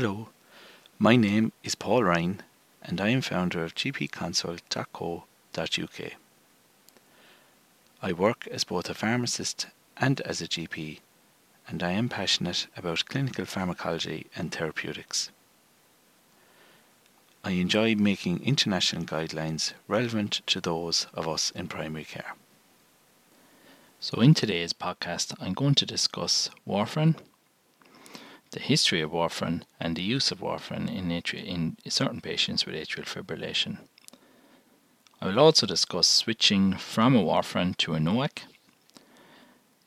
Hello, my name is Paul Ryan and I am founder of gpconsult.co.uk. I work as both a pharmacist and as a GP, and I am passionate about clinical pharmacology and therapeutics. I enjoy making international guidelines relevant to those of us in primary care. So, in today's podcast, I'm going to discuss warfarin, the history of warfarin, and the use of warfarin in, atri- in certain patients with atrial fibrillation. I will also discuss switching from a warfarin to a NOAC.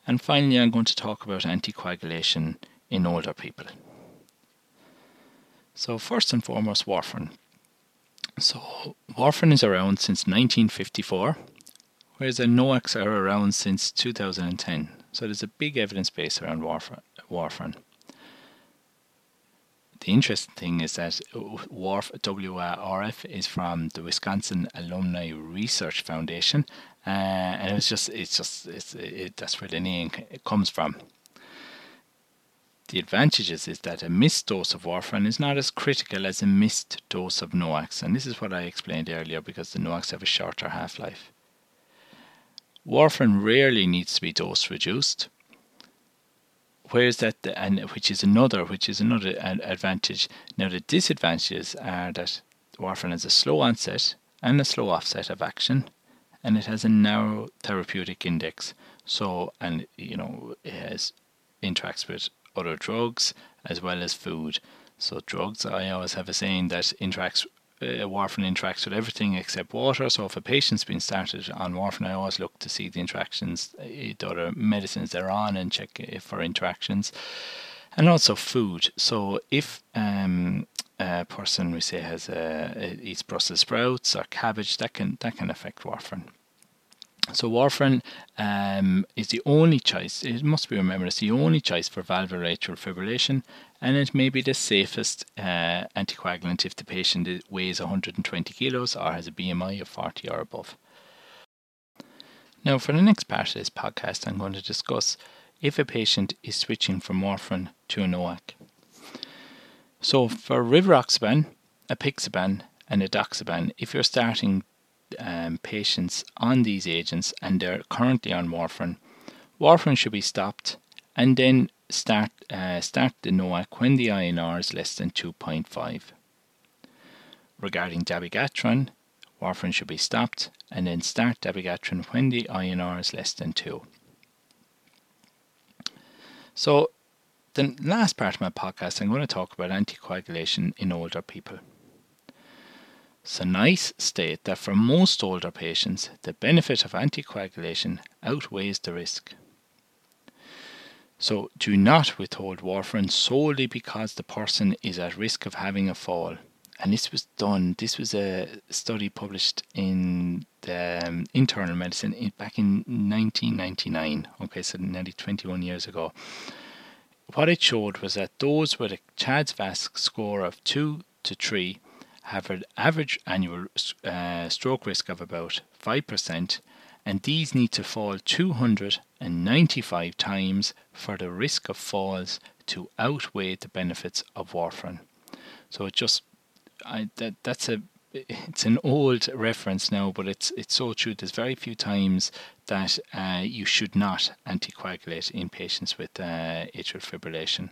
And finally, I'm going to talk about anticoagulation in older people. So, first and foremost, warfarin. So, warfarin is around since 1954 whereas the NOACs are around since 2010. So there's a big evidence base around warfarin. The interesting thing is that WARF, WRF is from the Wisconsin Alumni Research Foundation, uh, and it's just it's just it's, it, that's where the name comes from. The advantages is that a missed dose of warfarin is not as critical as a missed dose of NOACs, and this is what I explained earlier because the NOACs have a shorter half life. Warfarin rarely needs to be dose reduced. Whereas that, and which is another, which is another advantage. Now the disadvantages are that warfarin has a slow onset and a slow offset of action, and it has a narrow therapeutic index. So, and you know, it has interacts with other drugs as well as food. So drugs, I always have a saying that interacts uh, warfarin interacts with everything except water. So if a patient's been started on warfarin, I always look to see the interactions, uh, the other medicines they're on, and check for interactions. And also food. So if um, a person we say has a, eats Brussels sprouts or cabbage, that can that can affect warfarin. So warfarin um, is the only choice. It must be remembered it's the only choice for valvular atrial fibrillation, and it may be the safest uh, anticoagulant if the patient weighs 120 kilos or has a BMI of 40 or above. Now, for the next part of this podcast, I'm going to discuss if a patient is switching from warfarin to a NOAC. So, for rivaroxaban, apixaban, and edoxaban, if you're starting um, patients on these agents and they're currently on warfarin, warfarin should be stopped and then start uh, start the NOAC when the INR is less than 2.5. Regarding dabigatran, warfarin should be stopped and then start dabigatran when the INR is less than 2. So, the last part of my podcast, I'm going to talk about anticoagulation in older people. So NICE state that for most older patients, the benefit of anticoagulation outweighs the risk. So do not withhold warfarin solely because the person is at risk of having a fall. And this was done, this was a study published in the um, internal medicine in, back in 1999, okay, so nearly 21 years ago. What it showed was that those with a CHA2DS2-VASc score of 2 to 3 have an average annual uh, stroke risk of about 5%, and these need to fall 295 times for the risk of falls to outweigh the benefits of warfarin. So it just I, that that's a it's an old reference now, but it's it's so true. There's very few times that uh, you should not anticoagulate in patients with uh, atrial fibrillation,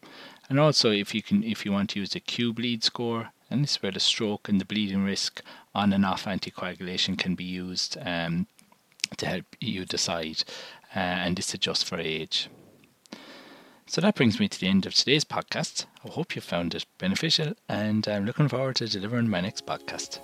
and also if you can if you want to use the QBleed score, and this is where the stroke and the bleeding risk on and off anticoagulation can be used um, to help you decide, uh, and this adjusts for age. So that brings me to the end of today's podcast. I hope you found it beneficial, and I'm looking forward to delivering my next podcast.